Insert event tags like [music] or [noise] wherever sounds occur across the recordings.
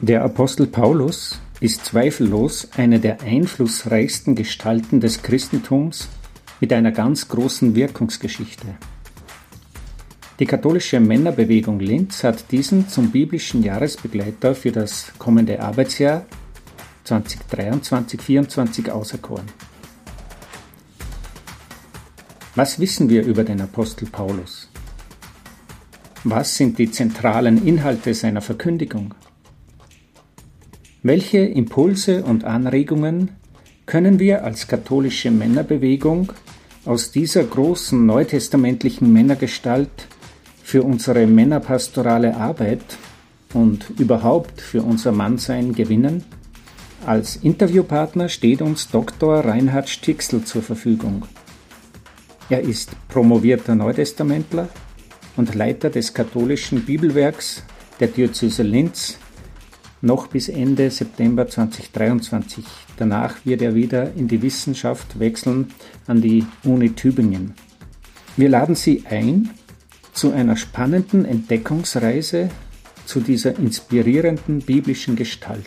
Der Apostel Paulus ist zweifellos eine der einflussreichsten Gestalten des Christentums mit einer ganz großen Wirkungsgeschichte. Die katholische Männerbewegung Linz hat diesen zum biblischen Jahresbegleiter für das kommende Arbeitsjahr 2023-24 auserkoren. Was wissen wir über den Apostel Paulus? Was sind die zentralen Inhalte seiner Verkündigung? Welche Impulse und Anregungen können wir als katholische Männerbewegung aus dieser großen neutestamentlichen Männergestalt für unsere männerpastorale Arbeit und überhaupt für unser Mannsein gewinnen? Als Interviewpartner steht uns Dr. Reinhard Stixl zur Verfügung. Er ist promovierter Neutestamentler und Leiter des katholischen Bibelwerks der Diözese Linz noch bis Ende September 2023. Danach wird er wieder in die Wissenschaft wechseln an die Uni Tübingen. Wir laden Sie ein zu einer spannenden Entdeckungsreise zu dieser inspirierenden biblischen Gestalt,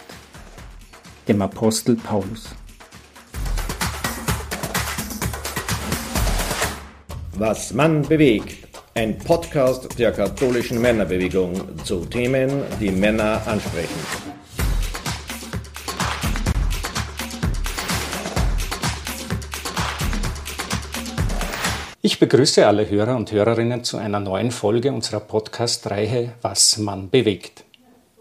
dem Apostel Paulus. Was Mann bewegt. Ein Podcast der katholischen Männerbewegung zu Themen, die Männer ansprechen. Ich begrüße alle Hörer und Hörerinnen zu einer neuen Folge unserer Podcast-Reihe Was man bewegt.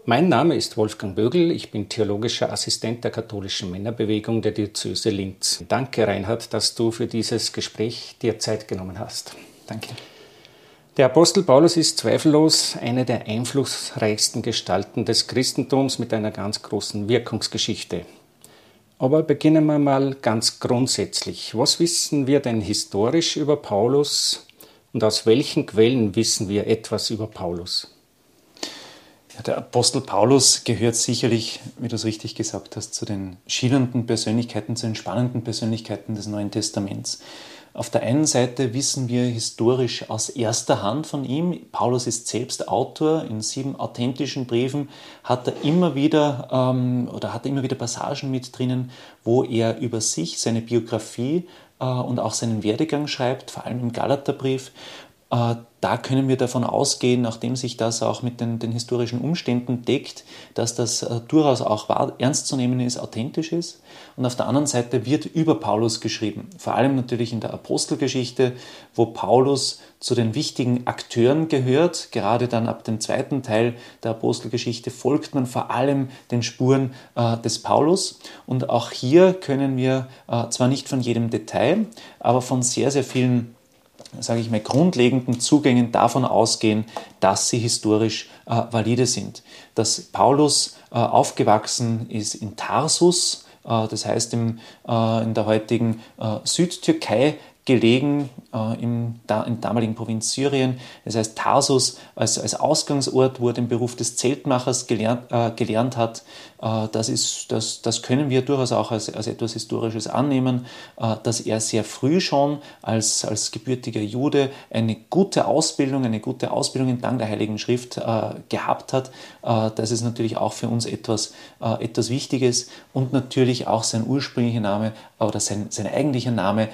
Mein Name ist Wolfgang Bögel, ich bin theologischer Assistent der katholischen Männerbewegung der Diözese Linz. Danke, Reinhard, dass du für dieses Gespräch dir Zeit genommen hast. Danke. Der Apostel Paulus ist zweifellos eine der einflussreichsten Gestalten des Christentums mit einer ganz großen Wirkungsgeschichte. Aber beginnen wir mal ganz grundsätzlich. Was wissen wir denn historisch über Paulus und aus welchen Quellen wissen wir etwas über Paulus? Der Apostel Paulus gehört sicherlich, wie du es richtig gesagt hast, zu den schillernden Persönlichkeiten, zu den spannenden Persönlichkeiten des Neuen Testaments. Auf der einen Seite wissen wir historisch aus erster Hand von ihm, Paulus ist selbst Autor, in sieben authentischen Briefen hat er immer wieder ähm, oder hat er immer wieder Passagen mit drinnen, wo er über sich, seine Biografie äh, und auch seinen Werdegang schreibt, vor allem im Galaterbrief. Äh, da können wir davon ausgehen, nachdem sich das auch mit den, den historischen Umständen deckt, dass das äh, durchaus auch wahr, ernst zu nehmen ist, authentisch ist. Und auf der anderen Seite wird über Paulus geschrieben, vor allem natürlich in der Apostelgeschichte, wo Paulus zu den wichtigen Akteuren gehört. Gerade dann ab dem zweiten Teil der Apostelgeschichte folgt man vor allem den Spuren äh, des Paulus. Und auch hier können wir äh, zwar nicht von jedem Detail, aber von sehr, sehr vielen sage ich mal, grundlegenden Zugängen davon ausgehen, dass sie historisch äh, valide sind. Dass Paulus äh, aufgewachsen ist in Tarsus, äh, das heißt im, äh, in der heutigen äh, Südtürkei, gelegen äh, im, da, in der damaligen Provinz Syrien. Das heißt, Tarsus als, als Ausgangsort, wo er den Beruf des Zeltmachers gelernt, gelernt hat, das, ist, das, das können wir durchaus auch als, als etwas Historisches annehmen, äh, dass er sehr früh schon als, als gebürtiger Jude eine gute Ausbildung, eine gute Ausbildung entlang der Heiligen Schrift äh, gehabt hat. Äh, das ist natürlich auch für uns etwas, etwas Wichtiges und natürlich auch sein ursprünglicher Name oder sein, sein eigentlicher Name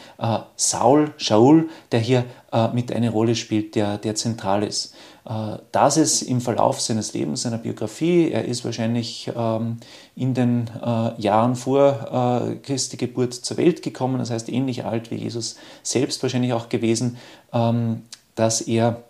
Saul Shaul, der hier äh, mit eine Rolle spielt, der, der zentral ist. Äh, das ist im Verlauf seines Lebens, seiner Biografie, er ist wahrscheinlich ähm, in den äh, Jahren vor äh, Christi Geburt zur Welt gekommen, das heißt ähnlich alt wie Jesus selbst wahrscheinlich auch gewesen, ähm, dass er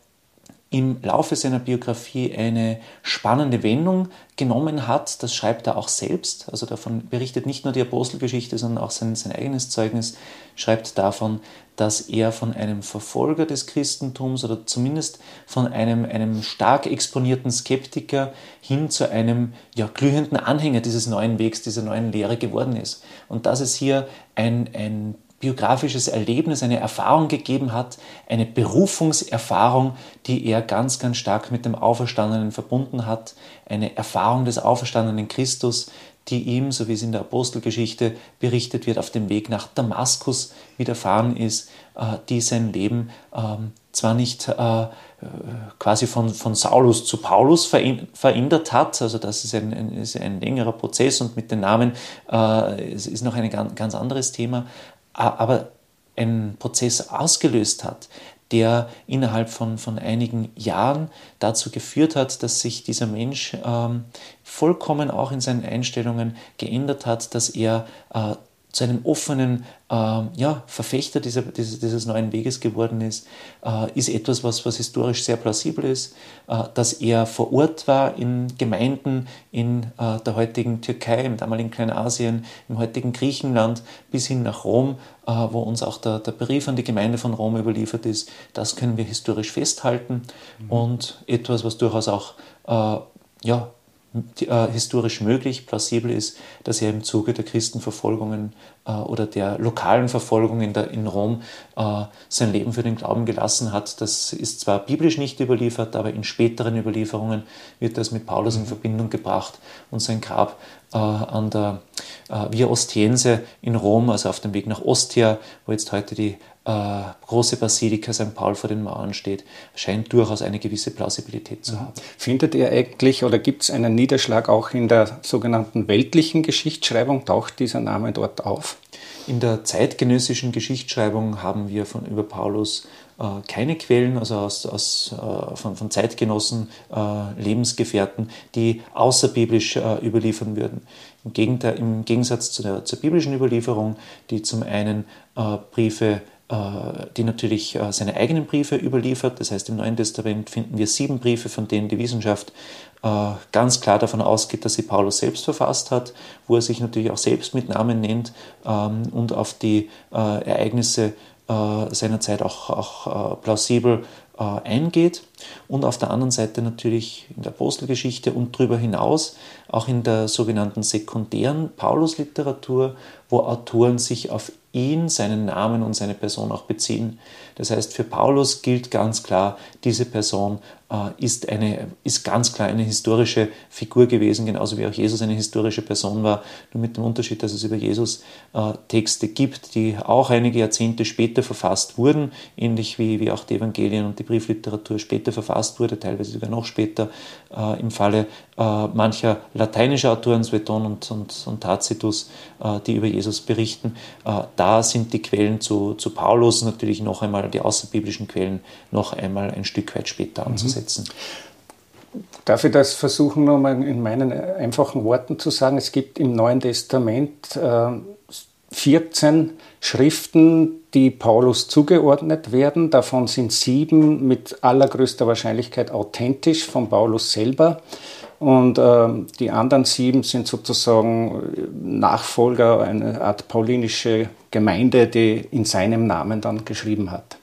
im Laufe seiner Biografie eine spannende Wendung genommen hat. Das schreibt er auch selbst. Also davon berichtet nicht nur die Apostelgeschichte, sondern auch sein, sein eigenes Zeugnis schreibt davon, dass er von einem Verfolger des Christentums oder zumindest von einem, einem stark exponierten Skeptiker hin zu einem ja, glühenden Anhänger dieses neuen Wegs, dieser neuen Lehre geworden ist. Und dass es hier ein, ein biografisches Erlebnis, eine Erfahrung gegeben hat, eine Berufungserfahrung, die er ganz, ganz stark mit dem Auferstandenen verbunden hat, eine Erfahrung des auferstandenen Christus, die ihm, so wie es in der Apostelgeschichte berichtet wird, auf dem Weg nach Damaskus widerfahren ist, äh, die sein Leben ähm, zwar nicht äh, quasi von, von Saulus zu Paulus verändert hat. Also das ist ein, ein, ist ein längerer Prozess und mit den Namen äh, ist, noch ein ganz anderes Thema. Aber ein Prozess ausgelöst hat, der innerhalb von, von einigen Jahren dazu geführt hat, dass sich dieser Mensch ähm, vollkommen auch in seinen Einstellungen geändert hat, dass er äh, zu einem offenen äh, ja, Verfechter dieser, dieses, dieses, neuen Weges geworden ist, äh, ist etwas, was, was historisch sehr plausibel ist. Äh, dass er vor Ort war in Gemeinden in äh, der heutigen Türkei, im damaligen Kleinasien, im heutigen Griechenland bis hin nach Rom, äh, wo uns auch der, der, Brief an die Gemeinde von Rom überliefert ist. Das können wir historisch festhalten mhm. und etwas, was durchaus auch äh, ja, äh, historisch möglich, plausibel ist, dass er im Zuge der Christenverfolgungen äh, oder der lokalen Verfolgung in, der, in Rom äh, sein Leben für den Glauben gelassen hat. Das ist zwar biblisch nicht überliefert, aber in späteren Überlieferungen wird das mit Paulus in mhm. Verbindung gebracht und sein Grab äh, an der äh, Via Ostiense in Rom, also auf dem Weg nach Ostia, wo jetzt heute die große Basilika St. Paul vor den Mauern steht, scheint durchaus eine gewisse Plausibilität zu haben. Findet ihr eigentlich oder gibt es einen Niederschlag auch in der sogenannten weltlichen Geschichtsschreibung? Taucht dieser Name dort auf? In der zeitgenössischen Geschichtsschreibung haben wir von über Paulus äh, keine Quellen, also aus, aus, äh, von, von, Zeitgenossen, äh, Lebensgefährten, die außerbiblisch äh, überliefern würden. Im, Gegenteil, Im Gegensatz zu der, zur biblischen Überlieferung, die zum einen äh, Briefe äh, die natürlich äh, seine eigenen Briefe überliefert. Das heißt, im Neuen Testament finden wir sieben Briefe, von denen die Wissenschaft äh, ganz klar davon ausgeht, dass sie Paulus selbst verfasst hat, wo er sich natürlich auch selbst mit Namen nennt ähm, und auf die Ereignisse seiner Zeit auch, auch plausibel eingeht. Und auf der anderen Seite natürlich in der Apostelgeschichte und darüber hinaus auch in der sogenannten sekundären Paulus-Literatur, wo Autoren sich auf ihn, seinen Namen und seine Person auch beziehen. Das heißt, für Paulus gilt ganz klar, diese Person ist, eine, ist ganz klar eine historische Figur gewesen, genauso wie auch Jesus eine historische Person war, nur mit dem Unterschied, dass es über Jesus äh, Texte gibt, die auch einige Jahrzehnte später verfasst wurden, ähnlich wie, wie auch die Evangelien und die Briefliteratur später verfasst wurde, teilweise sogar noch später, äh, im Falle äh, mancher lateinischer Autoren, Sueton und, und, und Tacitus, äh, die über Jesus berichten. Äh, da sind die Quellen zu, zu Paulus natürlich noch einmal, die außerbiblischen Quellen, noch einmal ein Stück weit später mhm. Anzusetzen. Darf ich das versuchen, nochmal in meinen einfachen Worten zu sagen? Es gibt im Neuen Testament 14 Schriften, die Paulus zugeordnet werden. Davon sind sieben mit allergrößter Wahrscheinlichkeit authentisch von Paulus selber. Und äh, die anderen sieben sind sozusagen Nachfolger, eine Art paulinische Gemeinde, die in seinem Namen dann geschrieben hat.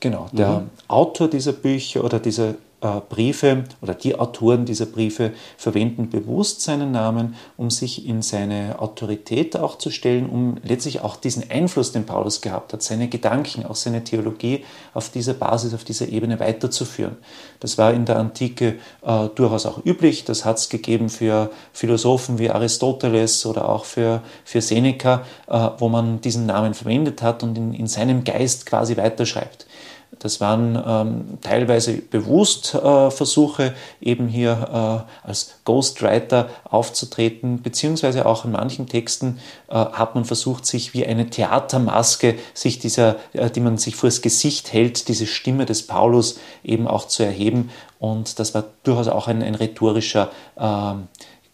Genau, der mhm. Autor dieser Bücher oder dieser äh, Briefe oder die Autoren dieser Briefe verwenden bewusst seinen Namen, um sich in seine Autorität auch zu stellen, um letztlich auch diesen Einfluss, den Paulus gehabt hat, seine Gedanken, auch seine Theologie auf dieser Basis, auf dieser Ebene weiterzuführen. Das war in der Antike äh, durchaus auch üblich. Das hat es gegeben für Philosophen wie Aristoteles oder auch für, für Seneca, äh, wo man diesen Namen verwendet hat und in, in seinem Geist quasi weiterschreibt. Das waren ähm, teilweise bewusst äh, Versuche, eben hier äh, als Ghostwriter aufzutreten, beziehungsweise auch in manchen Texten äh, hat man versucht, sich wie eine Theatermaske, sich dieser, äh, die man sich vor das Gesicht hält, diese Stimme des Paulus eben auch zu erheben. Und das war durchaus auch ein, ein rhetorischer ähm,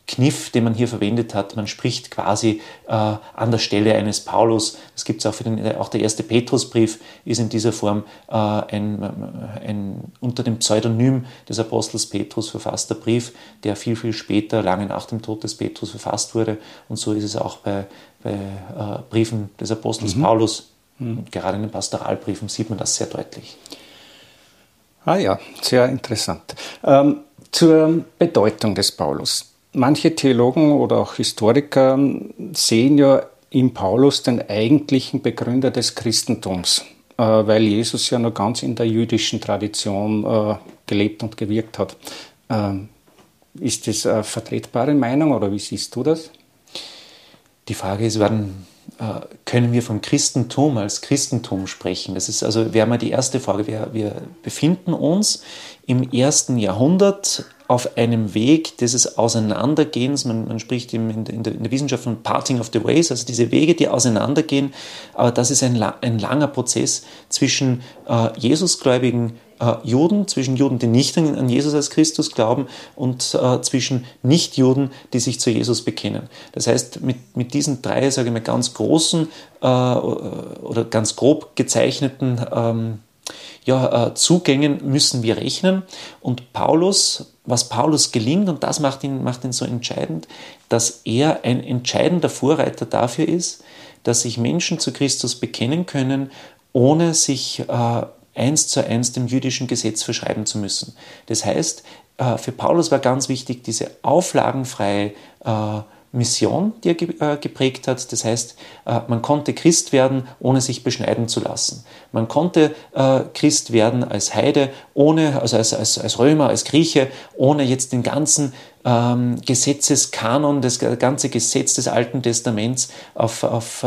Kniff, den man hier verwendet hat. Man spricht quasi äh, an der Stelle eines Paulus. Das gibt es auch für den, auch der erste Petrusbrief ist in dieser Form äh, ein, ein unter dem Pseudonym des Apostels Petrus verfasster Brief, der viel, viel später, lange nach dem Tod des Petrus verfasst wurde. Und so ist es auch bei, bei äh, Briefen des Apostels mhm. Paulus. Mhm. Und gerade in den Pastoralbriefen sieht man das sehr deutlich. Ah ja, sehr interessant. Ähm, zur Bedeutung des Paulus manche Theologen oder auch Historiker sehen ja in Paulus den eigentlichen Begründer des Christentums, äh, weil Jesus ja noch ganz in der jüdischen Tradition äh, gelebt und gewirkt hat. Ähm, ist das eine vertretbare Meinung oder wie siehst du das? Die Frage ist, wann, können wir vom Christentum als Christentum sprechen? Das ist also, wäre mal die erste Frage. Wir, wir befinden uns im ersten Jahrhundert auf einem Weg dieses Auseinandergehens, man, man spricht in der, in, der, Wissenschaft von Parting of the Ways, also diese Wege, die auseinandergehen, aber das ist ein, ein langer Prozess zwischen äh, Jesusgläubigen äh, Juden, zwischen Juden, die nicht an, an Jesus als Christus glauben und äh, zwischen Nichtjuden, die sich zu Jesus bekennen. Das heißt, mit, mit diesen drei, sage ich mal, ganz großen äh, oder ganz grob gezeichneten ähm, ja, äh, Zugängen müssen wir rechnen. Und Paulus, was Paulus gelingt, und das macht ihn, macht ihn so entscheidend, dass er ein entscheidender Vorreiter dafür ist, dass sich Menschen zu Christus bekennen können, ohne sich äh, eins zu eins dem jüdischen Gesetz verschreiben zu müssen. Das heißt, äh, für Paulus war ganz wichtig, diese auflagenfreie äh, Mission, die er äh, geprägt hat. Das heißt, äh, man konnte Christ werden, ohne sich beschneiden zu lassen. Man konnte äh, Christ werden als Heide, ohne, also als, als, als Römer, als Grieche, ohne jetzt den ganzen ähm, Gesetzeskanon, das ganze Gesetz des Alten Testaments auf, auf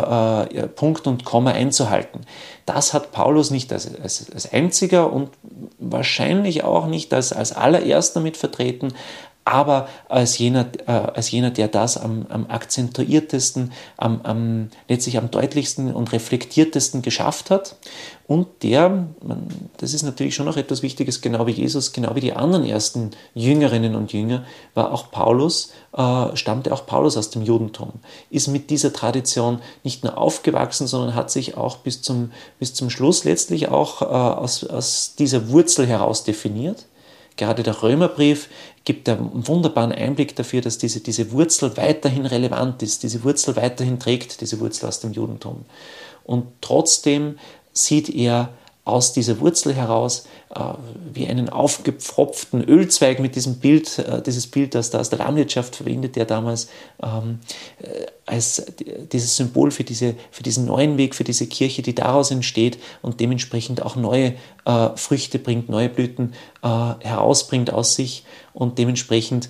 Punkt und Komma einzuhalten. Das hat Paulus nicht als, als, als einziger und wahrscheinlich auch nicht als, als allererster mit vertreten, aber als jener, äh, als jener der das am, am akzentuiertesten, am, am, letztlich am deutlichsten und reflektiertesten geschafft hat. Und der, man, das ist natürlich schon noch etwas Wichtiges, genau wie Jesus, genau wie die anderen ersten Jüngerinnen und Jünger, war auch Paulus, äh, stammte auch Paulus aus dem Judentum, ist mit dieser Tradition nicht nur aufgewachsen, sondern hat sich auch bis zum, bis zum Schluss letztlich auch äh, aus, aus dieser Wurzel heraus definiert. Gerade der Römerbrief gibt einen wunderbaren Einblick dafür, dass diese, diese Wurzel weiterhin relevant ist, diese Wurzel weiterhin trägt, diese Wurzel aus dem Judentum. Und trotzdem sieht er aus dieser Wurzel heraus äh, wie einen aufgepfropften Ölzweig mit diesem Bild, äh, dieses Bild, das da aus der Landwirtschaft verwendet, der damals ähm, äh, als dieses Symbol für, diese, für diesen neuen Weg, für diese Kirche, die daraus entsteht und dementsprechend auch neue äh, Früchte bringt, neue Blüten äh, herausbringt aus sich und dementsprechend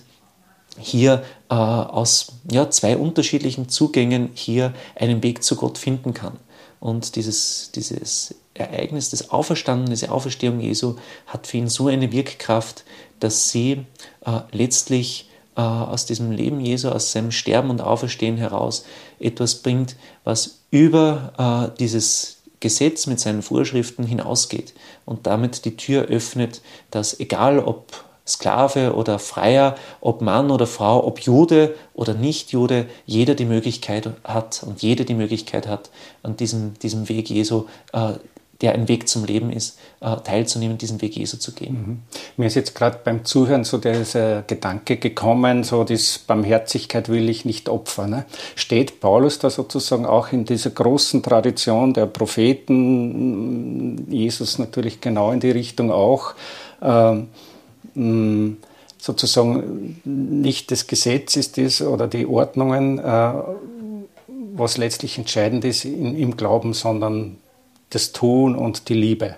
hier äh, aus ja, zwei unterschiedlichen Zugängen hier einen Weg zu Gott finden kann. Und dieses, dieses Ereignis des Auferstanden, diese Auferstehung Jesu hat für ihn so eine Wirkkraft, dass sie äh, letztlich äh, aus diesem Leben Jesu, aus seinem Sterben und Auferstehen heraus etwas bringt, was über äh, dieses Gesetz mit seinen Vorschriften hinausgeht und damit die Tür öffnet, dass egal ob Sklave oder Freier, ob Mann oder Frau, ob Jude oder Nicht-Jude, jeder die Möglichkeit hat und jede die Möglichkeit hat, an diesem, diesem Weg Jesu äh, der ein Weg zum Leben ist, äh, teilzunehmen, diesen Weg Jesu zu gehen. Mhm. Mir ist jetzt gerade beim Zuhören so dieser Gedanke gekommen, so das Barmherzigkeit will ich nicht opfern. Ne? Steht Paulus da sozusagen auch in dieser großen Tradition der Propheten, Jesus natürlich genau in die Richtung auch, ähm, sozusagen nicht das Gesetz ist es oder die Ordnungen, äh, was letztlich entscheidend ist im Glauben, sondern das Tun und die Liebe.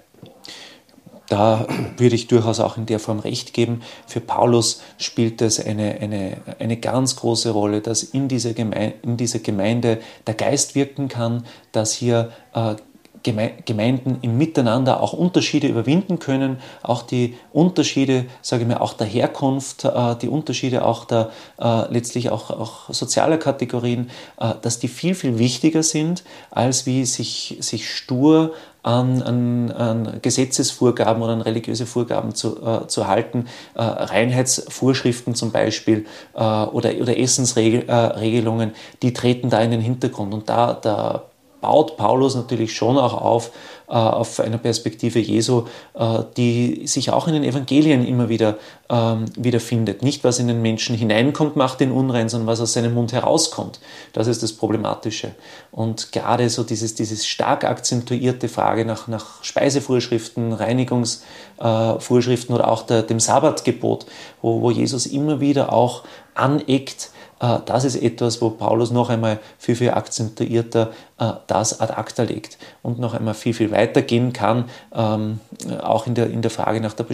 Da würde ich durchaus auch in der Form recht geben. Für Paulus spielt das eine, eine, eine ganz große Rolle, dass in dieser, Gemeinde, in dieser Gemeinde der Geist wirken kann, dass hier äh, Gemeinden im Miteinander auch Unterschiede überwinden können, auch die Unterschiede, sage ich mal, auch der Herkunft, äh, die Unterschiede auch der äh, letztlich auch, auch sozialer Kategorien, äh, dass die viel, viel wichtiger sind, als wie sich, sich stur an, an, an Gesetzesvorgaben oder an religiöse Vorgaben zu, äh, zu halten, äh, Reinheitsvorschriften zum Beispiel äh, oder, oder Essensregelungen, die treten da in den Hintergrund. Und da, da baut Paulus natürlich schon auch auf, äh, auf einer Perspektive Jesu, äh, die sich auch in den Evangelien immer wieder ähm, wiederfindet. Nicht, was in den Menschen hineinkommt, macht den unrein, sondern was aus seinem Mund herauskommt. Das ist das Problematische. Und gerade so dieses, dieses stark akzentuierte Frage nach, nach Speisevorschriften, Reinigungsvorschriften oder auch der, dem Sabbatgebot, wo, wo Jesus immer wieder auch aneckt, äh, das ist etwas, wo Paulus noch einmal viel, viel akzentuierter äh, das ad acta legt und noch einmal viel, viel weiter gehen kann, ähm, auch in der, in der Frage nach der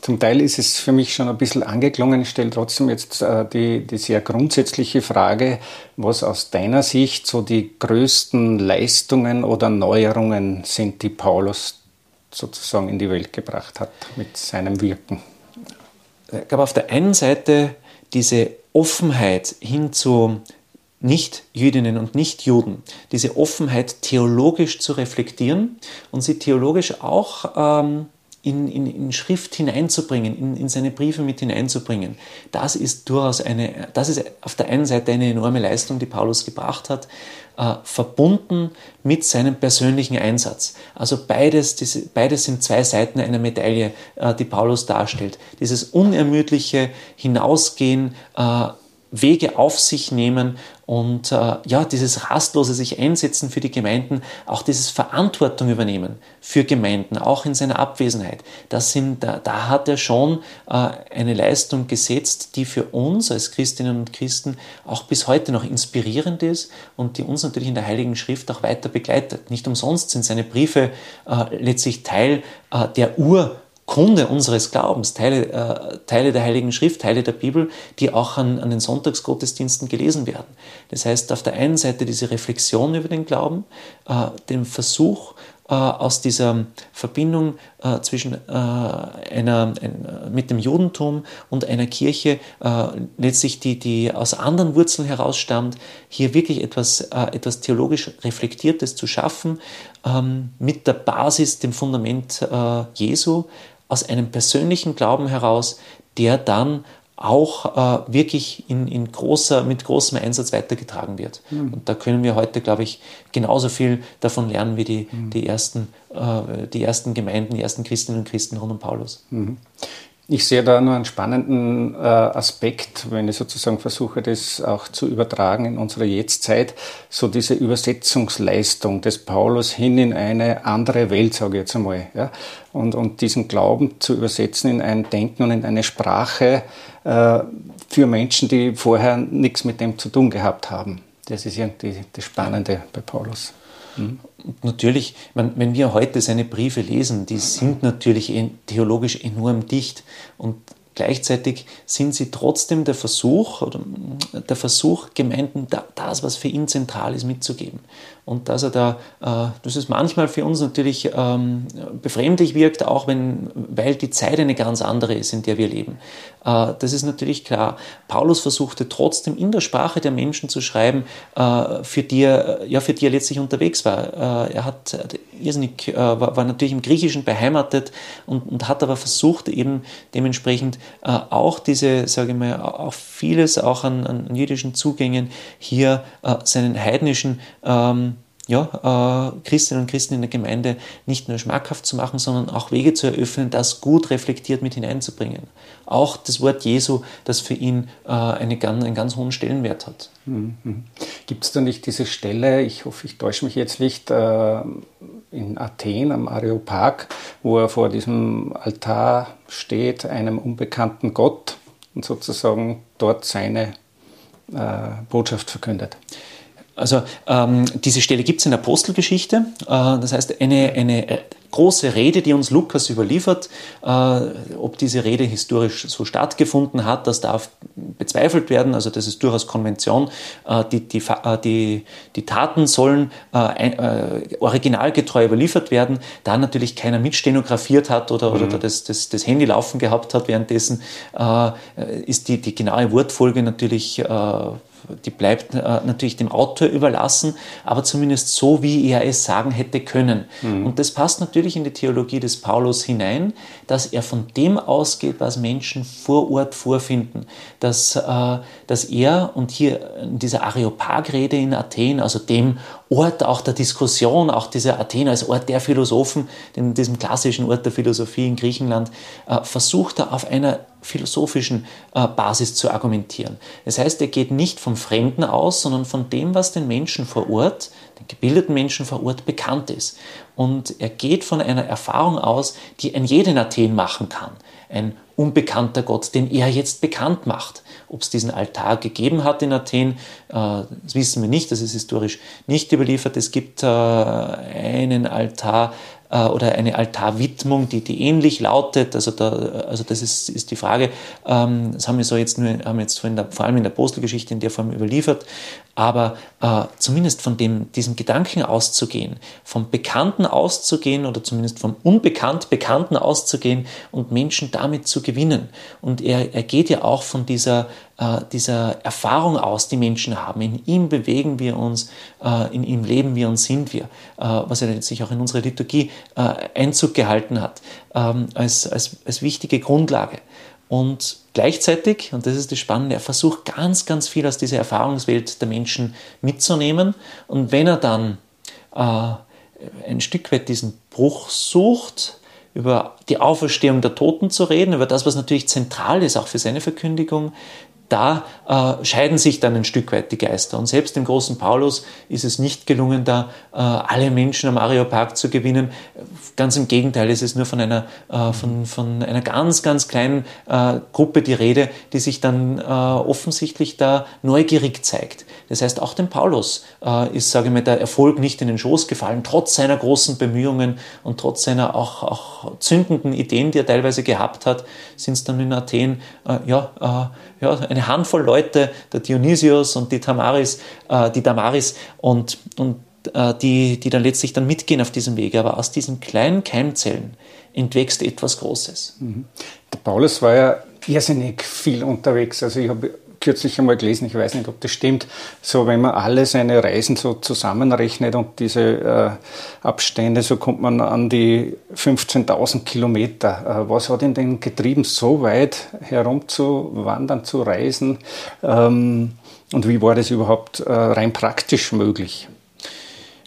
Zum Teil ist es für mich schon ein bisschen angeklungen. Ich stelle trotzdem jetzt äh, die, die sehr grundsätzliche Frage, was aus deiner Sicht so die größten Leistungen oder Neuerungen sind, die Paulus sozusagen in die Welt gebracht hat mit seinem Wirken. Ich glaube, auf der einen Seite diese Offenheit hin zu nicht-Jüdinnen und Nicht-Juden, diese Offenheit theologisch zu reflektieren und sie theologisch auch ähm, in, in, in, Schrift hineinzubringen, in, in, seine Briefe mit hineinzubringen. Das ist durchaus eine, das ist auf der einen Seite eine enorme Leistung, die Paulus gebracht hat, äh, verbunden mit seinem persönlichen Einsatz. Also beides, diese, beides sind zwei Seiten einer Medaille, äh, die Paulus darstellt. Dieses unermüdliche Hinausgehen, äh, Wege auf sich nehmen und äh, ja, dieses rastlose sich einsetzen für die Gemeinden, auch dieses Verantwortung übernehmen für Gemeinden, auch in seiner Abwesenheit. Das sind, da, da hat er schon äh, eine Leistung gesetzt, die für uns als Christinnen und Christen auch bis heute noch inspirierend ist und die uns natürlich in der Heiligen Schrift auch weiter begleitet. Nicht umsonst sind seine Briefe äh, letztlich Teil äh, der Ur- Kunde unseres Glaubens, Teile, äh, Teile der Heiligen Schrift, Teile der Bibel, die auch an, an den Sonntagsgottesdiensten gelesen werden. Das heißt, auf der einen Seite diese Reflexion über den Glauben, äh, den Versuch, äh, aus dieser Verbindung äh, zwischen äh, einer, mit dem Judentum und einer Kirche letztlich, die, die aus anderen Wurzeln herausstammt, hier wirklich etwas, etwas theologisch Reflektiertes zu schaffen, ähm, mit der Basis, dem Fundament Jesu, aus einem persönlichen Glauben heraus, der dann auch äh, wirklich in, in großer, mit großem Einsatz weitergetragen wird. Mhm. Und da können wir heute, glaube ich, genauso viel davon lernen wie die, mhm. die, ersten, äh, die ersten Gemeinden, die ersten Christinnen und Christen rund um Paulus. Mhm. Ich sehe da nur einen spannenden äh, Aspekt, wenn ich sozusagen versuche, das auch zu übertragen in unsere Jetztzeit, so diese Übersetzungsleistung des Paulus hin in eine andere Welt, sage ich jetzt einmal, ja? und, und diesen Glauben zu übersetzen in ein Denken und in eine Sprache äh, für Menschen, die vorher nichts mit dem zu tun gehabt haben. Das ist irgendwie das Spannende bei Paulus. Mhm. Natürlich, wenn wir heute seine Briefe lesen, die sind natürlich theologisch enorm dicht und Gleichzeitig sind sie trotzdem der Versuch, oder der Versuch, Gemeinden das, was für ihn zentral ist, mitzugeben. Und dass er da, äh, dass es manchmal für uns natürlich ähm, befremdlich wirkt, auch wenn, weil die Zeit eine ganz andere ist, in der wir leben. Äh, das ist natürlich klar. Paulus versuchte trotzdem in der Sprache der Menschen zu schreiben, äh, für die er, ja, für die er letztlich unterwegs war. Er hat irrsinnig, war, war natürlich im Griechischen beheimatet und, und hat aber versucht, eben dementsprechend auch diese, sage ich mal, auch vieles auch an, an jüdischen Zugängen hier seinen heidnischen ähm, ja, äh, Christinnen und Christen in der Gemeinde nicht nur schmackhaft zu machen, sondern auch Wege zu eröffnen, das gut reflektiert mit hineinzubringen. Auch das Wort Jesu, das für ihn äh, eine, einen ganz hohen Stellenwert hat. Mhm. Gibt es da nicht diese Stelle, ich hoffe, ich täusche mich jetzt nicht, äh, in Athen am Areopag, wo er vor diesem Altar steht, einem unbekannten Gott und sozusagen dort seine äh, Botschaft verkündet? Also ähm, diese Stelle gibt es in der Apostelgeschichte. Äh, das heißt, eine, eine äh, große Rede, die uns Lukas überliefert. Äh, ob diese Rede historisch so stattgefunden hat, das darf bezweifelt werden. Also das ist durchaus Konvention. Äh, die, die, äh, die, die Taten sollen äh, originalgetreu überliefert werden. Da natürlich keiner mitstenografiert hat oder, mhm. oder das, das, das Handy laufen gehabt hat währenddessen, ist die, die genaue Wortfolge natürlich die bleibt äh, natürlich dem Autor überlassen, aber zumindest so, wie er es sagen hätte können. Mhm. Und das passt natürlich in die Theologie des Paulus hinein, dass er von dem ausgeht, was Menschen vor Ort vorfinden. Dass, äh, dass er, und hier in dieser Areopag-Rede in Athen, also dem Ort auch der Diskussion, auch dieser Athen als Ort der Philosophen, in diesem klassischen Ort der Philosophie in Griechenland, äh, versucht er auf einer philosophischen äh, Basis zu argumentieren. Das heißt, er geht nicht vom Fremden aus, sondern von dem, was den Menschen vor Ort, den gebildeten Menschen vor Ort bekannt ist. Und er geht von einer Erfahrung aus, die ein jeder in Athen machen kann. Ein unbekannter Gott, den er jetzt bekannt macht. Ob es diesen Altar gegeben hat in Athen, äh, das wissen wir nicht, das ist historisch nicht überliefert. Es gibt äh, einen Altar äh, oder eine Altarwidmung, die, die ähnlich lautet. Also, da, also das ist, ist die Frage. Ähm, das haben wir so jetzt nur, haben jetzt der, vor allem in der Apostelgeschichte in der Form überliefert. Aber äh, zumindest von dem, diesem Gedanken auszugehen, vom Bekannten auszugehen oder zumindest vom unbekannt Bekannten auszugehen und Menschen damit zu gewinnen. Und er, er geht ja auch von dieser, äh, dieser Erfahrung aus, die Menschen haben. In ihm bewegen wir uns, äh, in ihm leben wir und sind wir, äh, was ja letztlich auch in unserer Liturgie äh, Einzug gehalten hat, ähm, als, als, als wichtige Grundlage. Und gleichzeitig, und das ist das Spannende, er versucht ganz, ganz viel aus dieser Erfahrungswelt der Menschen mitzunehmen. Und wenn er dann äh, ein Stück weit diesen Bruch sucht, über die Auferstehung der Toten zu reden, über das, was natürlich zentral ist, auch für seine Verkündigung, da äh, scheiden sich dann ein Stück weit die Geister. Und selbst dem großen Paulus ist es nicht gelungen, da äh, alle Menschen am Areopag zu gewinnen. Ganz im Gegenteil, es ist nur von einer, äh, von, von einer ganz, ganz kleinen äh, Gruppe die Rede, die sich dann äh, offensichtlich da neugierig zeigt. Das heißt, auch dem Paulus äh, ist, sage ich mal, der Erfolg nicht in den Schoß gefallen, trotz seiner großen Bemühungen und trotz seiner auch, auch zündenden Ideen, die er teilweise gehabt hat, sind es dann in Athen ja, ja, eine Handvoll Leute, der Dionysius und die Tamaris, äh, die Damaris und, und äh, die, die dann letztlich dann mitgehen auf diesem Weg. Aber aus diesen kleinen Keimzellen entwächst etwas Großes. Mhm. Der Paulus war ja irrsinnig viel unterwegs. Also ich habe kürzlich einmal gelesen, ich weiß nicht, ob das stimmt, so wenn man alle seine Reisen so zusammenrechnet und diese äh, Abstände, so kommt man an die 15.000 Kilometer. Äh, was hat ihn denn getrieben, so weit herumzuwandern, zu reisen? Ähm, und wie war das überhaupt äh, rein praktisch möglich?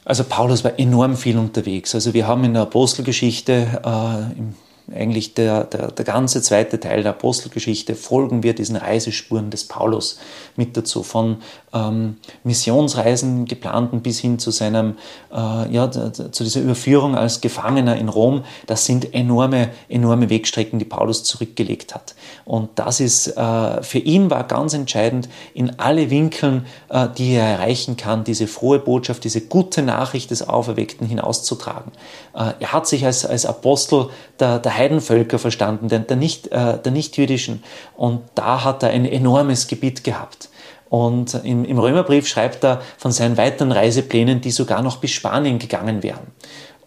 Also Paulus war enorm viel unterwegs. Also wir haben in der Apostelgeschichte äh, im eigentlich der, der, der ganze zweite Teil der Apostelgeschichte folgen wir diesen Reisespuren des Paulus mit dazu, von ähm, Missionsreisen geplanten bis hin zu seinem, äh, ja, zu dieser Überführung als Gefangener in Rom. Das sind enorme, enorme Wegstrecken, die Paulus zurückgelegt hat. Und das ist, äh, für ihn war ganz entscheidend, in alle Winkeln, äh, die er erreichen kann, diese frohe Botschaft, diese gute Nachricht des Auferweckten hinauszutragen. Äh, er hat sich als, als Apostel der, der Heidenvölker verstanden, der, der, nicht, äh, der nicht-jüdischen. Und da hat er ein enormes Gebiet gehabt. Und im, im Römerbrief schreibt er von seinen weiteren Reiseplänen, die sogar noch bis Spanien gegangen wären.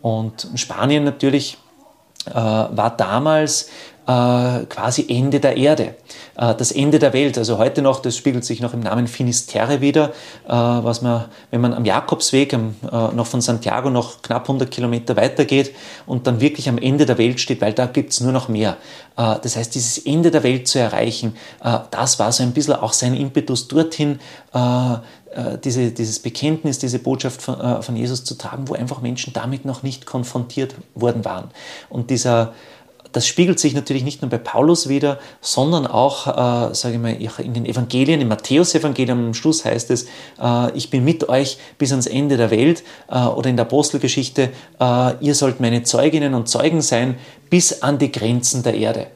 Und Spanien natürlich äh, war damals quasi Ende der Erde, äh, das Ende der Welt. Also heute noch, das spiegelt sich noch im Namen Finisterre wieder, äh, was man, wenn man am Jakobsweg noch von Santiago noch knapp 100 Kilometer weitergeht und dann wirklich am Ende der Welt steht, weil da gibt's nur noch mehr. Das heißt, dieses Ende der Welt zu erreichen, das war so ein bisschen auch sein Impetus dorthin, diese, dieses Bekenntnis, diese Botschaft von, von Jesus zu tragen, wo einfach Menschen damit noch nicht konfrontiert worden waren. Und dieser, das spiegelt sich natürlich nicht nur bei Paulus wieder, sondern auch, äh, sage ich mal, in den Evangelien, im Matthäusevangelium am Schluss heißt es, äh, ich bin mit euch bis ans Ende der Welt äh, oder in der Apostelgeschichte, äh, ihr sollt meine Zeuginnen und Zeugen sein bis an die Grenzen der Erde.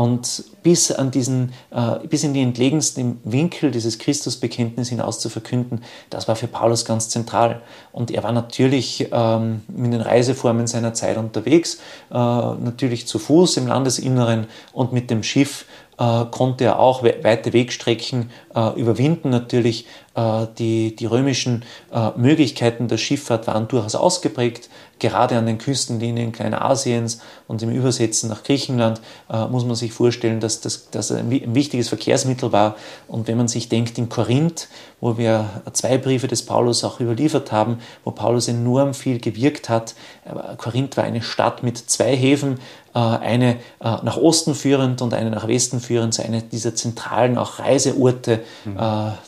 Und bis, an diesen, äh, bis in die entlegensten Winkel dieses Christusbekenntnis hinaus zu verkünden, das war für Paulus ganz zentral. Und er war natürlich ähm, mit den Reiseformen seiner Zeit unterwegs, äh, natürlich zu Fuß im Landesinneren und mit dem Schiff äh, konnte er auch weite Wegstrecken äh, überwinden. Natürlich äh, die, die römischen äh, Möglichkeiten der Schifffahrt waren durchaus ausgeprägt gerade an den Küstenlinien Kleinasiens und im Übersetzen nach Griechenland äh, muss man sich vorstellen, dass das dass ein, wichtiges Verkehrsmittel war. Und wenn man sich denkt, in Korinth, wo wir zwei Briefe des Paulus auch überliefert haben, wo Paulus enorm viel gewirkt hat, äh, Korinth war eine Stadt mit zwei Häfen, äh, eine nach Osten führend und eine nach Westen führend, so eine dieser zentralen auch Reiseorte mhm.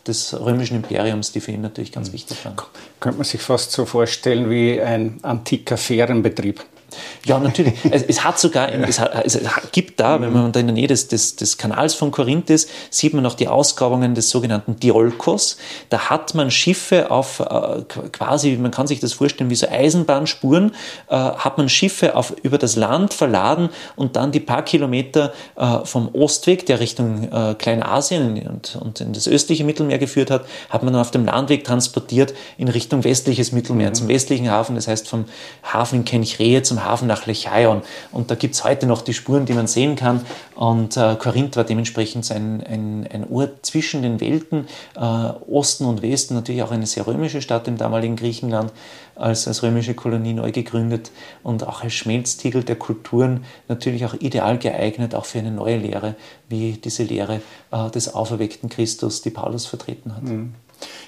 des römischen Imperiums, die für ihn natürlich ganz mhm. wichtig waren. Könnte man sich fast so vorstellen wie ein antiker Fährenbetrieb. Ja, natürlich. [laughs] Es, es hat sogar, es, hat, es, gibt da, wenn man da in der Nähe des, des, des Kanals von Korinth ist, sieht man noch die Ausgrabungen des sogenannten Diolkos. Da hat man Schiffe auf äh, quasi, man kann sich das vorstellen wie so Eisenbahnspuren, äh, hat man Schiffe auf, über das Land verladen und dann die paar Kilometer äh, vom Ostweg, der Richtung äh, Kleinasien und, und in das östliche Mittelmeer geführt hat, hat man dann auf dem Landweg transportiert in Richtung westliches Mittelmeer, mhm. zum westlichen Hafen, das heißt vom Hafen in Kenchrehe zum Hafen nach Lechaion. Und da gibt es heute noch die Spuren, die man sehen kann. Und äh, Korinth war dementsprechend ein, ein, ein Ort zwischen den Welten, äh, Osten und Westen, natürlich auch eine sehr römische Stadt im damaligen Griechenland, als, als römische Kolonie neu gegründet und auch als Schmelztiegel der Kulturen natürlich auch ideal geeignet, auch für eine neue Lehre, wie diese Lehre äh, des auferweckten Christus, die Paulus vertreten hat. Mhm.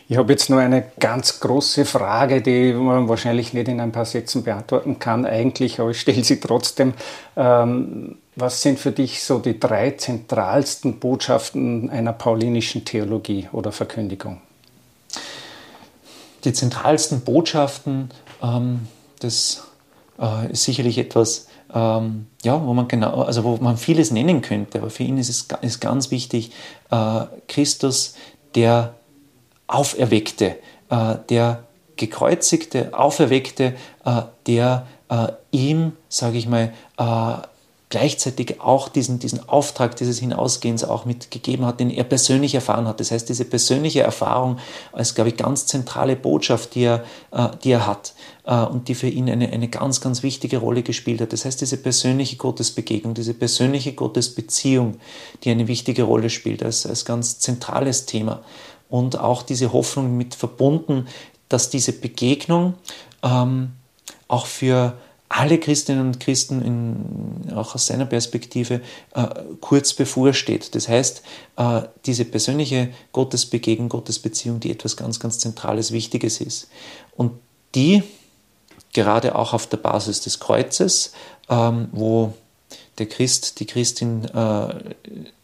Ich habe jetzt nur eine ganz große Frage, die man wahrscheinlich nicht in ein paar Sätzen beantworten kann, eigentlich, aber ich stelle sie trotzdem. Ähm, was sind für dich so die drei zentralsten Botschaften einer paulinischen Theologie oder Verkündigung? Die zentralsten Botschaften, ähm, das äh, ist sicherlich etwas, ähm, ja, wo man genau, also wo man vieles nennen könnte, aber für ihn ist es ist ganz wichtig, äh, Christus, der Auferweckte, äh, der gekreuzigte, Auferweckte, äh, der äh, ihm, sage ich mal, gleichzeitig auch diesen, diesen Auftrag dieses Hinausgehens auch mitgegeben hat, den er persönlich erfahren hat. Das heißt, diese persönliche Erfahrung als, glaube ich, ganz zentrale Botschaft, die er, die er hat und die für ihn eine, eine ganz, ganz wichtige Rolle gespielt hat. Das heißt, diese persönliche Gottesbegegnung, diese persönliche Gottesbeziehung, die eine wichtige Rolle spielt als, als ganz zentrales Thema und auch diese Hoffnung mit verbunden, dass diese Begegnung ähm, auch für alle Christinnen und Christen in, auch aus seiner Perspektive äh, kurz bevorsteht. Das heißt, äh, diese persönliche Gottesbegegnung, Gottesbeziehung, die etwas ganz, ganz Zentrales, Wichtiges ist. Und die, gerade auch auf der Basis des Kreuzes, ähm, wo der Christ, die Christin äh,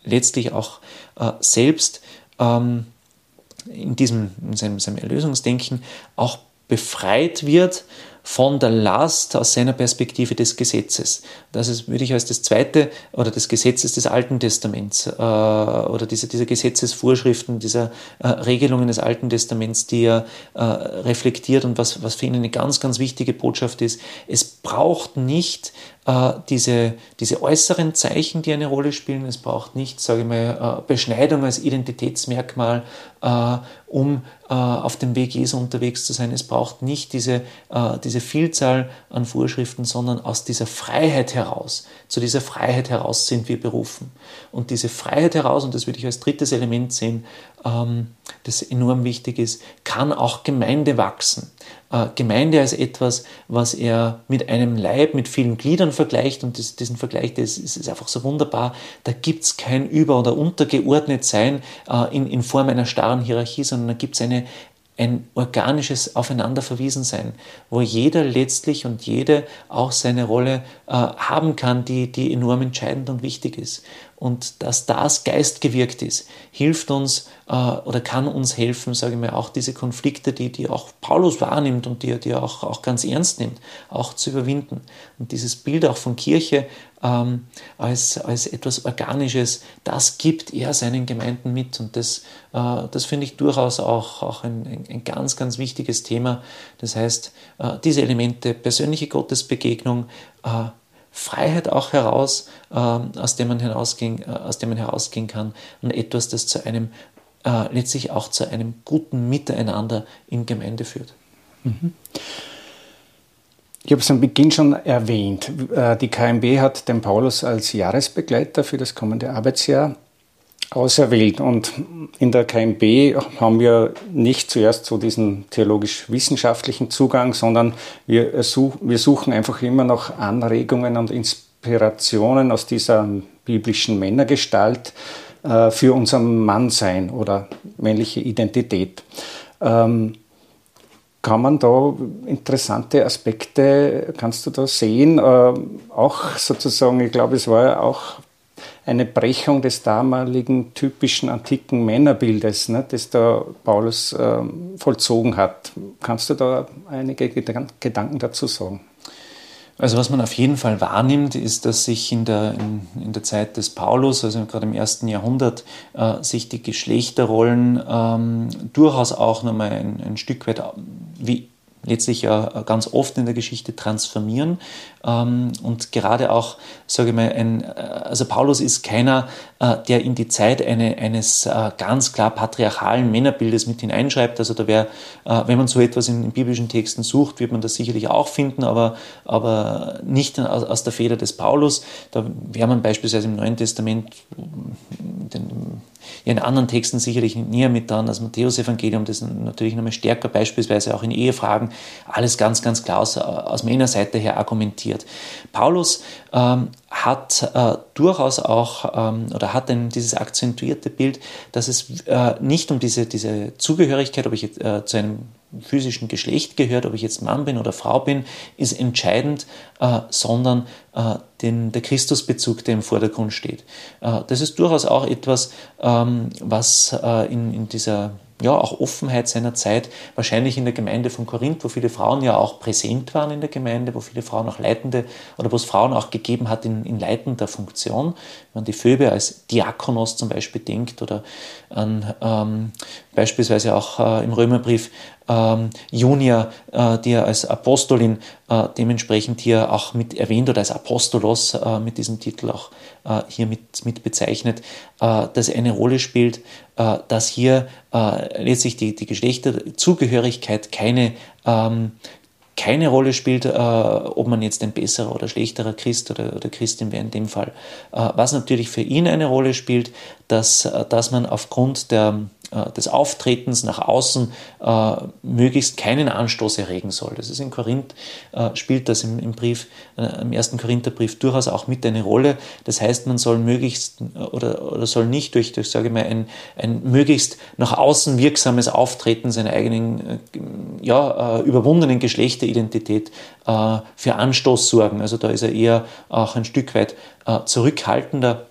letztlich auch äh, selbst ähm, in diesem in seinem, seinem Erlösungsdenken auch befreit wird von der Last aus seiner Perspektive des Gesetzes. Das ist, würde ich als das zweite oder des Gesetzes des Alten Testaments äh, oder diese, diese Gesetzesvorschriften, dieser äh, Regelungen des Alten Testaments, die er äh, reflektiert und was, was für ihn eine ganz, ganz wichtige Botschaft ist. Es braucht nicht äh, diese, diese äußeren Zeichen, die eine Rolle spielen. Es braucht nicht, sage ich mal, äh, Beschneidung als Identitätsmerkmal, äh, um auf dem Weg Jesu unterwegs zu sein. Es braucht nicht diese, diese Vielzahl an Vorschriften, sondern aus dieser Freiheit heraus. Zu dieser Freiheit heraus sind wir berufen. Und diese Freiheit heraus, und das würde ich als drittes Element sehen, ähm, das enorm wichtig ist, kann auch Gemeinde wachsen. Äh, Gemeinde als etwas, was er mit einem Leib, mit vielen Gliedern vergleicht und das, diesen Vergleich, das ist, ist, einfach so wunderbar. Da gibt es kein Über- oder Untergeordnet Sein äh, in, in Form einer starren Hierarchie, sondern da gibt es ein organisches Aufeinanderverwiesensein, wo jeder letztlich und jede auch seine Rolle äh, haben kann, die, die enorm entscheidend und wichtig ist. Und dass das geistgewirkt ist, hilft uns äh, oder kann uns helfen, sage ich mal, auch diese Konflikte, die, die auch Paulus wahrnimmt und die, die er auch, auch ganz ernst nimmt, auch zu überwinden. Und dieses Bild auch von Kirche ähm, als, als etwas Organisches, das gibt er seinen Gemeinden mit. Und das, äh, das finde ich durchaus auch, auch ein, ein, ein, ganz, ganz wichtiges Thema. Das heißt, äh, diese Elemente, persönliche Gottesbegegnung, äh, Freiheit auch heraus, äh, aus, dem man hinausgehen, äh, aus dem man herausgehen kann und etwas, das zu einem äh, letztlich auch zu einem guten Miteinander in Gemeinde führt. Mhm. Ich habe es am Beginn schon erwähnt. Äh, die KMB hat den Paulus als Jahresbegleiter für das kommende Arbeitsjahr auserwählt. Und in der KMB haben wir nicht zuerst so diesen theologisch-wissenschaftlichen Zugang, sondern wir, wir suchen einfach immer noch Anregungen und Inspirationen aus dieser biblischen Männergestalt äh, für unser Mannsein oder männliche Identität. Ähm, kann man da interessante Aspekte, kannst du da sehen? Äh, auch sozusagen, ich glaube, es war ja auch eine Brechung des damaligen typischen antiken Männerbildes, ne, das da Paulus äh, vollzogen hat. Kannst du da einige Gedanken dazu sagen? Also was man auf jeden Fall wahrnimmt, ist, dass sich in der, in, in der Zeit des Paulus, also gerade im ersten Jahrhundert, äh, sich die Geschlechterrollen ähm, durchaus auch nochmal ein, ein Stück weit wie letztlich ja ganz oft in der Geschichte transformieren. Ähm, und gerade auch, sage ich mal, ein, also Paulus ist keiner, äh, der in die Zeit eine, eines äh, ganz klar patriarchalen Männerbildes mit hineinschreibt. Also da wäre, äh, wenn man so etwas in, in, biblischen Texten sucht, wird man das sicherlich auch finden, aber, aber nicht aus, aus der Feder des Paulus. Da wäre man beispielsweise im Neuen Testament den, in anderen Texten sicherlich näher mit dran. Das Matthäus-Evangelium, das natürlich nochmal stärker beispielsweise auch in Ehefragen alles ganz, ganz klar aus, aus Männerseite her argumentiert. Paulus ähm, hat äh, durchaus auch ähm, oder hat denn dieses akzentuierte Bild, dass es äh, nicht um diese, diese Zugehörigkeit, ob ich äh, zu einem physischen Geschlecht gehört, ob ich jetzt Mann bin oder Frau bin, ist entscheidend, äh, sondern äh, den, der Christusbezug, der im Vordergrund steht. Äh, das ist durchaus auch etwas, ähm, was äh, in, in dieser ja, auch Offenheit seiner Zeit, wahrscheinlich in der Gemeinde von Korinth, wo viele Frauen ja auch präsent waren in der Gemeinde, wo viele Frauen auch leitende oder wo es Frauen auch gegeben hat in, in leitender Funktion. Wenn man die Phoebe als Diakonos zum Beispiel denkt oder an ähm, beispielsweise auch äh, im Römerbrief ähm, Junia, äh, die er als Apostolin äh, dementsprechend hier auch mit erwähnt oder als Apostolos äh, mit diesem Titel auch äh, hier mit, mit bezeichnet, äh, dass eine Rolle spielt, äh, dass hier letztlich die, die Geschlechterzugehörigkeit keine ähm, keine Rolle spielt, äh, ob man jetzt ein besserer oder schlechterer Christ oder, oder Christin wäre in dem Fall. Äh, was natürlich für ihn eine Rolle spielt, dass, dass man aufgrund der, des Auftretens nach außen äh, möglichst keinen Anstoß erregen soll. Das ist in Korinth, äh, spielt das im, Brief, äh, im ersten Korintherbrief durchaus auch mit eine Rolle. Das heißt, man soll möglichst oder, oder soll nicht durch, durch sage ich mal, ein, ein möglichst nach außen wirksames Auftreten seiner eigenen, äh, ja, äh, überwundenen Geschlechteridentität für Anstoß sorgen. Also da ist er eher auch ein Stück weit zurückhaltender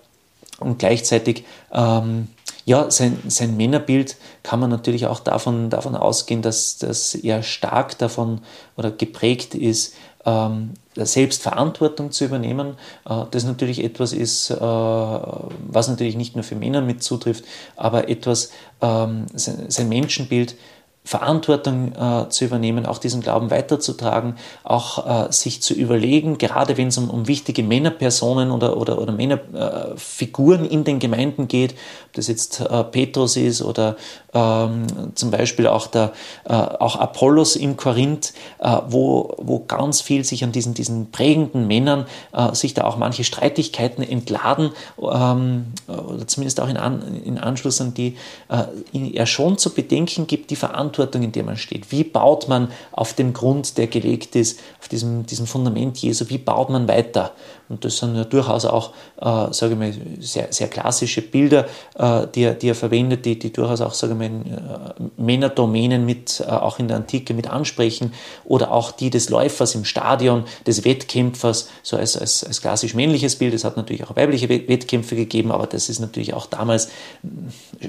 und gleichzeitig ähm, ja, sein, sein Männerbild kann man natürlich auch davon, davon ausgehen, dass, dass er stark davon oder geprägt ist, ähm, selbst Verantwortung zu übernehmen. Äh, das natürlich etwas ist, äh, was natürlich nicht nur für Männer mit zutrifft, aber etwas, ähm, sein, sein Menschenbild Verantwortung äh, zu übernehmen, auch diesen Glauben weiterzutragen, auch äh, sich zu überlegen, gerade wenn es um, um wichtige Männerpersonen oder, oder, oder Männerfiguren äh, in den Gemeinden geht, ob das jetzt äh, Petrus ist oder ähm, zum Beispiel auch, der, äh, auch Apollos in Korinth, äh, wo, wo ganz viel sich an diesen, diesen prägenden Männern, sich da auch manche Streitigkeiten entladen, ähm, oder zumindest auch in, an, in Anschluss an die er schon zu bedenken gibt, die Verantwortung Verantwortung, in der man steht. Wie baut man auf dem Grund, der gelegt ist, auf diesem, diesem Fundament Jesu, wie baut man weiter? Und das sind ja durchaus auch, äh, sage ich mal, sehr, sehr klassische Bilder, äh, die, er, die er verwendet, die, die durchaus auch, sage ich mal, äh, Männerdomänen mit, äh, auch in der Antike mit ansprechen oder auch die des Läufers im Stadion, des Wettkämpfers, so als, als, als klassisch männliches Bild. Es hat natürlich auch weibliche Wettkämpfe gegeben, aber das ist natürlich auch damals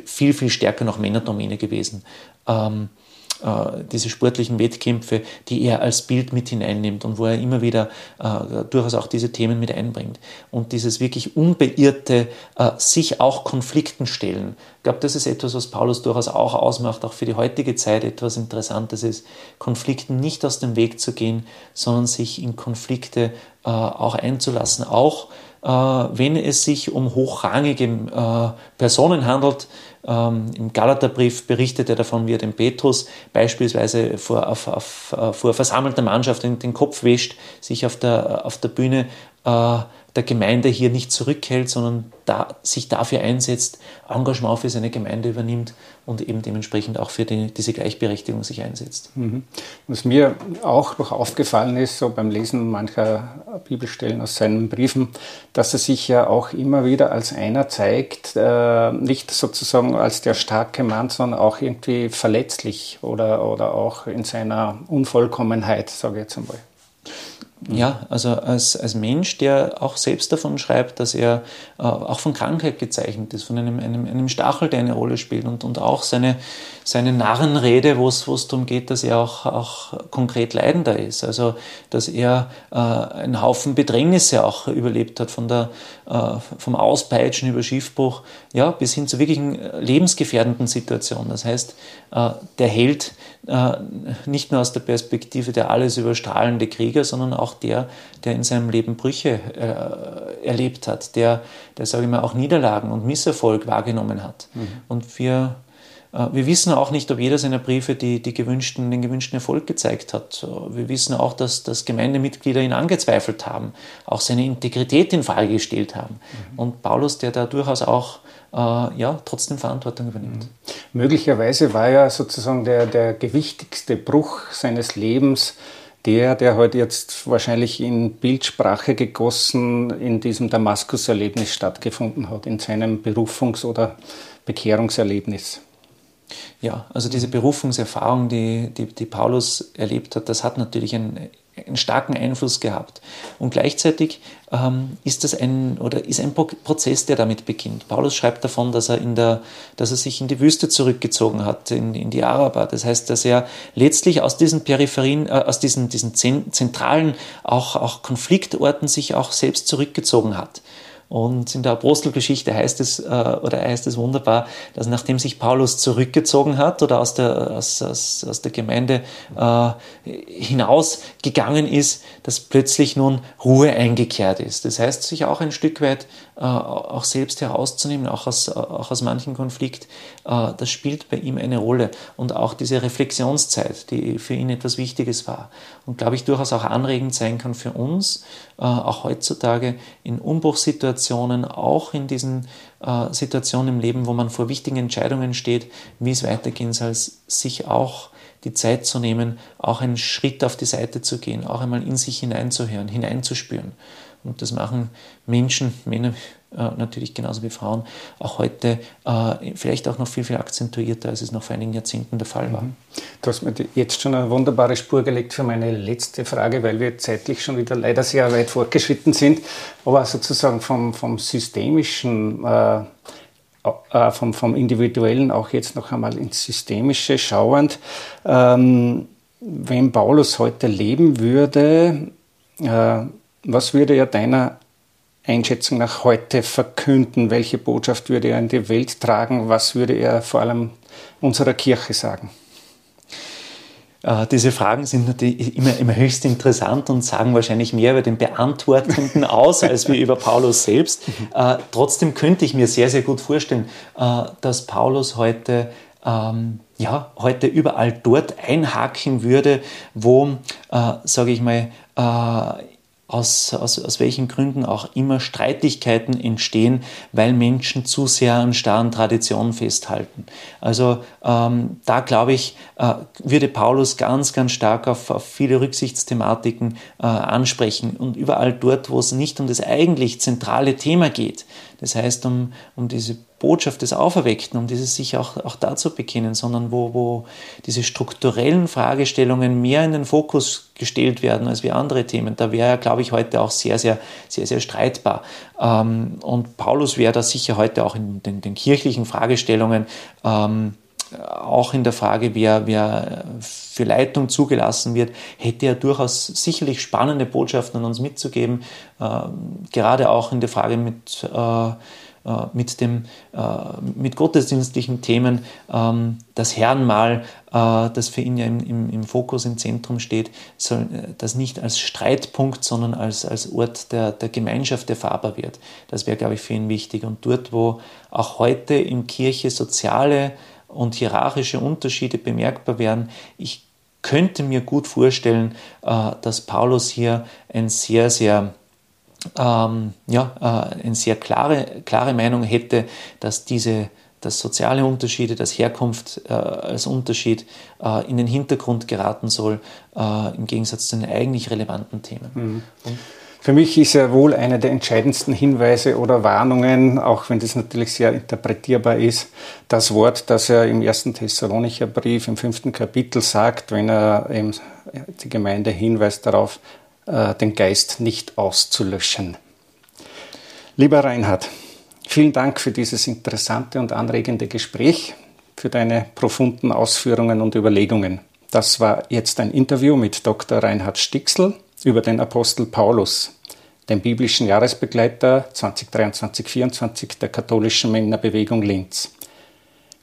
viel, viel stärker noch Männerdomäne gewesen. Ähm, äh, diese sportlichen Wettkämpfe, die er als Bild mit hineinnimmt und wo er immer wieder äh, durchaus auch diese Themen mit einbringt. Und dieses wirklich unbeirrte äh, sich auch Konflikten stellen. Ich glaube, das ist etwas, was Paulus durchaus auch ausmacht, auch für die heutige Zeit etwas Interessantes ist, Konflikten nicht aus dem Weg zu gehen, sondern sich in Konflikte äh, auch einzulassen, auch äh, wenn es sich um hochrangige äh, Personen handelt, ähm, Im Galaterbrief berichtet er davon, wie er den Petrus beispielsweise vor, auf, auf, äh, vor versammelter Mannschaft den, den Kopf wäscht, sich auf der, auf der Bühne äh, der Gemeinde hier nicht zurückhält, sondern da, sich dafür einsetzt, Engagement für seine Gemeinde übernimmt und eben dementsprechend auch für die, diese Gleichberechtigung sich einsetzt. Mhm. Was mir auch noch aufgefallen ist, so beim Lesen mancher Bibelstellen aus seinen Briefen, dass er sich ja auch immer wieder als einer zeigt, äh, nicht sozusagen als der starke Mann, sondern auch irgendwie verletzlich oder, oder auch in seiner Unvollkommenheit, sage ich jetzt einmal. Ja, also als, als Mensch, der auch selbst davon schreibt, dass er äh, auch von Krankheit gezeichnet ist, von einem, einem, einem Stachel, der eine Rolle spielt und, und auch seine, seine Narrenrede, wo es darum geht, dass er auch, auch konkret leidender ist. Also, dass er äh, einen Haufen Bedrängnisse auch überlebt hat, von der, äh, vom Auspeitschen über Schiffbruch ja, bis hin zu wirklichen äh, lebensgefährdenden Situationen. Das heißt, äh, der Held äh, nicht nur aus der Perspektive der alles überstrahlende Krieger, sondern auch der, der in seinem Leben Brüche erlebt hat, der, der sage ich mal, auch Niederlagen und Misserfolg wahrgenommen hat. Mhm. Und wir, wir wissen auch nicht, ob jeder seiner Briefe die, die gewünschten, den gewünschten Erfolg gezeigt hat. Wir wissen auch, dass, dass Gemeindemitglieder ihn angezweifelt haben, auch seine Integrität in Frage gestellt haben. Mhm. Und Paulus, der da durchaus auch ja, trotzdem Verantwortung übernimmt. Mhm. Möglicherweise war ja sozusagen der, der gewichtigste Bruch seines Lebens der, der heute jetzt wahrscheinlich in Bildsprache gegossen in diesem Damaskus-Erlebnis stattgefunden hat, in seinem Berufungs- oder Bekehrungserlebnis. Ja, also diese Berufungserfahrung, die, die, die Paulus erlebt hat, das hat natürlich einen, einen starken Einfluss gehabt. Und gleichzeitig ähm, ist das ein oder ist ein Prozess, der damit beginnt. Paulus schreibt davon, dass er in der, dass er sich in die Wüste zurückgezogen hat, in, in die Araber. Das heißt, dass er letztlich aus diesen Peripherien, äh, aus diesen, diesen zentralen auch, auch Konfliktorten sich auch selbst zurückgezogen hat. Und in der Apostelgeschichte heißt es, äh, oder heißt es wunderbar, dass nachdem sich Paulus zurückgezogen hat oder aus der, aus, aus, aus der Gemeinde äh, hinausgegangen ist, dass plötzlich nun Ruhe eingekehrt ist. Das heißt, sich auch ein Stück weit auch selbst herauszunehmen, auch aus, auch aus manchen Konflikt, äh, das spielt bei ihm eine Rolle. Und auch diese Reflexionszeit, die für ihn etwas Wichtiges war. Und glaube ich durchaus auch anregend sein kann für uns, äh, auch heutzutage in Umbruchssituationen, auch in diesen Situationen im Leben, wo man vor wichtigen Entscheidungen steht, wie es weitergehen soll, sich auch die Zeit zu nehmen, auch einen Schritt auf die Seite zu gehen, auch einmal in sich hineinzuhören, hineinzuspüren. Und das machen Menschen, Männer äh, natürlich genauso wie Frauen, auch heute äh, vielleicht auch noch viel, viel akzentuierter, als es noch vor einigen Jahrzehnten der Fall war. Mhm. Du hast mir jetzt schon eine wunderbare Spur gelegt für meine letzte Frage, weil wir zeitlich schon wieder leider sehr weit fortgeschritten sind, aber sozusagen vom, vom systemischen äh, äh, vom, vom Individuellen auch jetzt noch einmal ins Systemische schauend. Ähm, wenn Paulus heute leben würde, äh, was würde er deiner Einschätzung nach heute verkünden? Welche Botschaft würde er in die Welt tragen? Was würde er vor allem unserer Kirche sagen? Äh, diese Fragen sind natürlich immer, immer höchst interessant und sagen wahrscheinlich mehr über den Beantwortenden [laughs] aus, als wir über Paulus selbst. Äh, trotzdem könnte ich mir sehr, sehr gut vorstellen, äh, dass Paulus heute ähm, ja, heute überall dort einhaken würde, wo, äh, sage ich mal, äh, aus, aus, aus welchen Gründen auch immer Streitigkeiten entstehen, weil Menschen zu sehr an starren Traditionen festhalten. Also ähm, da glaube ich, äh, würde Paulus ganz, ganz stark auf, auf viele Rücksichtsthematiken äh, ansprechen und überall dort, wo es nicht um das eigentlich zentrale Thema geht, das heißt um, um diese Botschaft des Auferweckten, um dieses sich auch, auch dazu bekennen, sondern wo, wo diese strukturellen Fragestellungen mehr in den Fokus gestellt werden als wie andere Themen. Da wäre er, glaube ich, heute auch sehr, sehr, sehr, sehr streitbar. Ähm, und Paulus wäre da sicher heute auch in den, den kirchlichen Fragestellungen ähm, auch in der Frage, wer, wer für Leitung zugelassen wird, hätte er durchaus sicherlich spannende Botschaften an uns mitzugeben, äh, gerade auch in der Frage mit äh, mit, dem, äh, mit gottesdienstlichen Themen ähm, das Herrenmal, äh, das für ihn ja im, im, im, Fokus, im Zentrum steht, soll das nicht als Streitpunkt, sondern als, als Ort der, der Gemeinschaft erfahrbar wird. Das wäre, glaube ich, für ihn wichtig. Und dort, wo auch heute in Kirche soziale und hierarchische Unterschiede bemerkbar werden, ich könnte mir gut vorstellen, dass Paulus hier ein sehr, sehr ähm, ja, äh, eine sehr klare, klare Meinung hätte, dass diese dass soziale Unterschiede, dass Herkunft äh, als Unterschied äh, in den Hintergrund geraten soll, äh, im Gegensatz zu den eigentlich relevanten Themen. Mhm. Für mich ist er wohl einer der entscheidendsten Hinweise oder Warnungen, auch wenn das natürlich sehr interpretierbar ist, das Wort, das er im ersten Thessalonicher Brief im fünften Kapitel sagt, wenn er die Gemeinde hinweist darauf, äh, den Geist nicht auszulöschen. Lieber Reinhard, vielen Dank für dieses interessante und anregende Gespräch, für deine profunden Ausführungen und Überlegungen. Das war jetzt ein Interview mit Dr. Reinhard Stixl über den Apostel Paulus, den biblischen Jahresbegleiter 2023-24 der katholischen Männerbewegung Linz.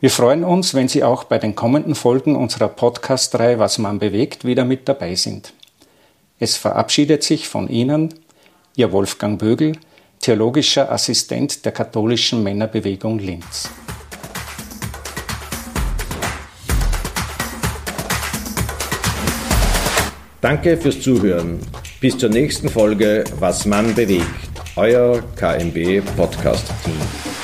Wir freuen uns, wenn Sie auch bei den kommenden Folgen unserer Podcast-Reihe Was man bewegt wieder mit dabei sind. Es verabschiedet sich von Ihnen Ihr Wolfgang Bögel, theologischer Assistent der katholischen Männerbewegung Linz. Danke fürs Zuhören. Bis zur nächsten Folge Was man bewegt. Euer KMB Podcast Team.